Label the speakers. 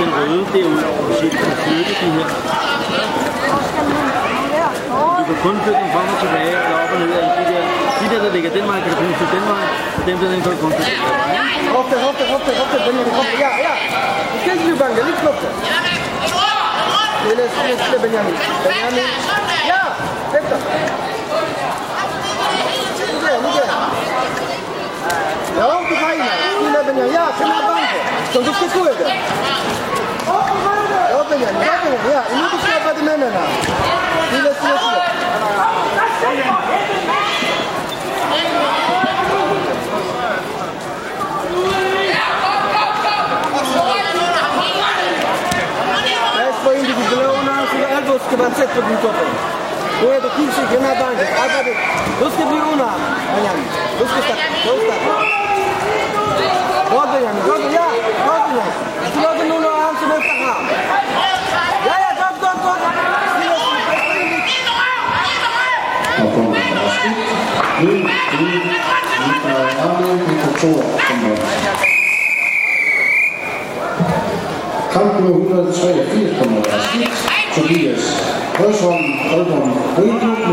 Speaker 1: den røde derude, og så kan du flytte de her. Du kan kun flytte dem frem og tilbage, eller op og ned, eller de der, de der, der ligger den vej, kan du kun flytte den vej, og dem der, den kan du kun flytte den vej.
Speaker 2: Hofte, hofte, hofte, hofte, er hofte. Ja, ja. Du skal ikke blive bange, lige knopte. Lille, lille, lille Benjamin. Benjamin. Ja, efter. Nu der, nu der. Ja, du kan ikke. Lille Benjamin. Ja, kan her banke. Som du skal gå efter. Ja, Benjamin, ja, Benjamin. Ja, nu du skal arbejde med hende. Lille, lille, lille. Pas på individuella, så albo ska vara sett på din toppen. Då
Speaker 3: Kommer skidt. Fra Arne. Kamp nummer 183 kommer der skidt. Tobias Røsholm, Aalborg,
Speaker 2: Rødklubben,